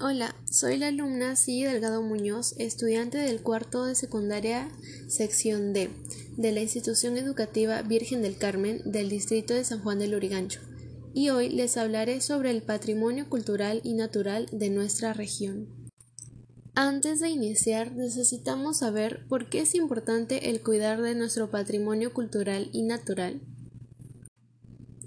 Hola, soy la alumna Silly Delgado Muñoz, estudiante del cuarto de secundaria sección D de la institución educativa Virgen del Carmen del distrito de San Juan del Lurigancho y hoy les hablaré sobre el patrimonio cultural y natural de nuestra región. Antes de iniciar necesitamos saber por qué es importante el cuidar de nuestro patrimonio cultural y natural.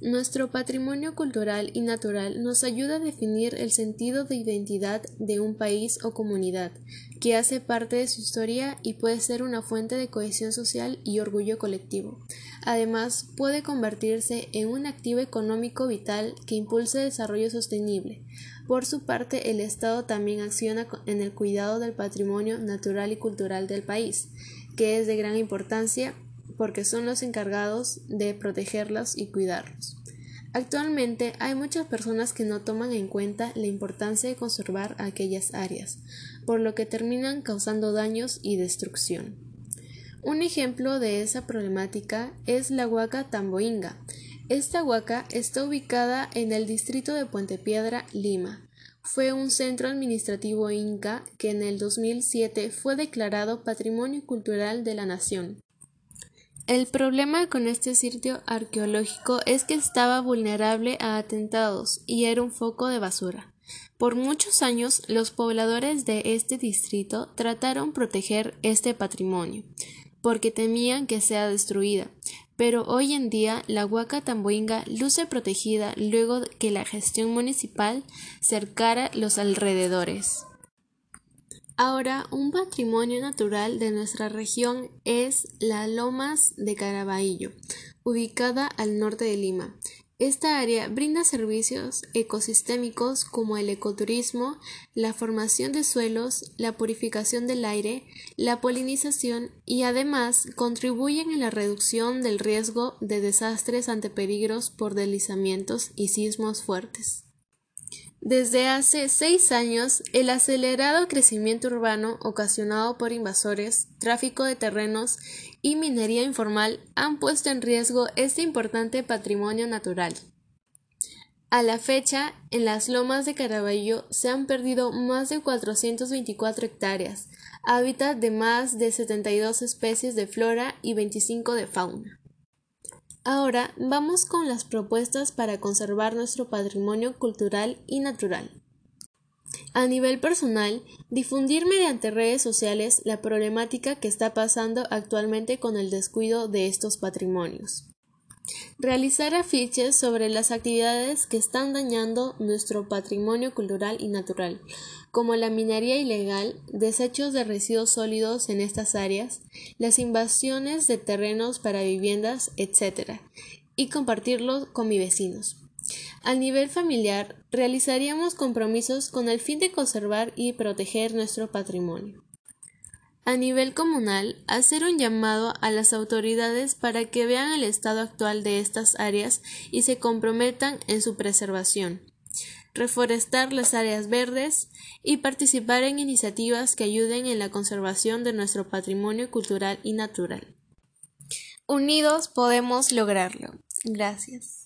Nuestro patrimonio cultural y natural nos ayuda a definir el sentido de identidad de un país o comunidad, que hace parte de su historia y puede ser una fuente de cohesión social y orgullo colectivo. Además, puede convertirse en un activo económico vital que impulse desarrollo sostenible. Por su parte, el Estado también acciona en el cuidado del patrimonio natural y cultural del país, que es de gran importancia porque son los encargados de protegerlos y cuidarlos. Actualmente hay muchas personas que no toman en cuenta la importancia de conservar aquellas áreas, por lo que terminan causando daños y destrucción. Un ejemplo de esa problemática es la huaca Tamboinga. Esta huaca está ubicada en el distrito de Puente Piedra, Lima. Fue un centro administrativo inca que en el 2007 fue declarado Patrimonio Cultural de la Nación. El problema con este sitio arqueológico es que estaba vulnerable a atentados y era un foco de basura. Por muchos años los pobladores de este distrito trataron proteger este patrimonio, porque temían que sea destruida, pero hoy en día la Huaca Tamboinga luce protegida luego que la gestión municipal cercara los alrededores. Ahora, un patrimonio natural de nuestra región es la Lomas de Caraballo, ubicada al norte de Lima. Esta área brinda servicios ecosistémicos como el ecoturismo, la formación de suelos, la purificación del aire, la polinización y además contribuyen en la reducción del riesgo de desastres ante peligros por deslizamientos y sismos fuertes. Desde hace seis años, el acelerado crecimiento urbano ocasionado por invasores, tráfico de terrenos y minería informal han puesto en riesgo este importante patrimonio natural. A la fecha, en las lomas de Caraballo se han perdido más de 424 hectáreas, hábitat de más de 72 especies de flora y 25 de fauna. Ahora vamos con las propuestas para conservar nuestro patrimonio cultural y natural. A nivel personal, difundir mediante redes sociales la problemática que está pasando actualmente con el descuido de estos patrimonios. Realizar afiches sobre las actividades que están dañando nuestro patrimonio cultural y natural, como la minería ilegal, desechos de residuos sólidos en estas áreas, las invasiones de terrenos para viviendas, etc., y compartirlo con mis vecinos. A nivel familiar, realizaríamos compromisos con el fin de conservar y proteger nuestro patrimonio. A nivel comunal, hacer un llamado a las autoridades para que vean el estado actual de estas áreas y se comprometan en su preservación, reforestar las áreas verdes y participar en iniciativas que ayuden en la conservación de nuestro patrimonio cultural y natural. Unidos podemos lograrlo. Gracias.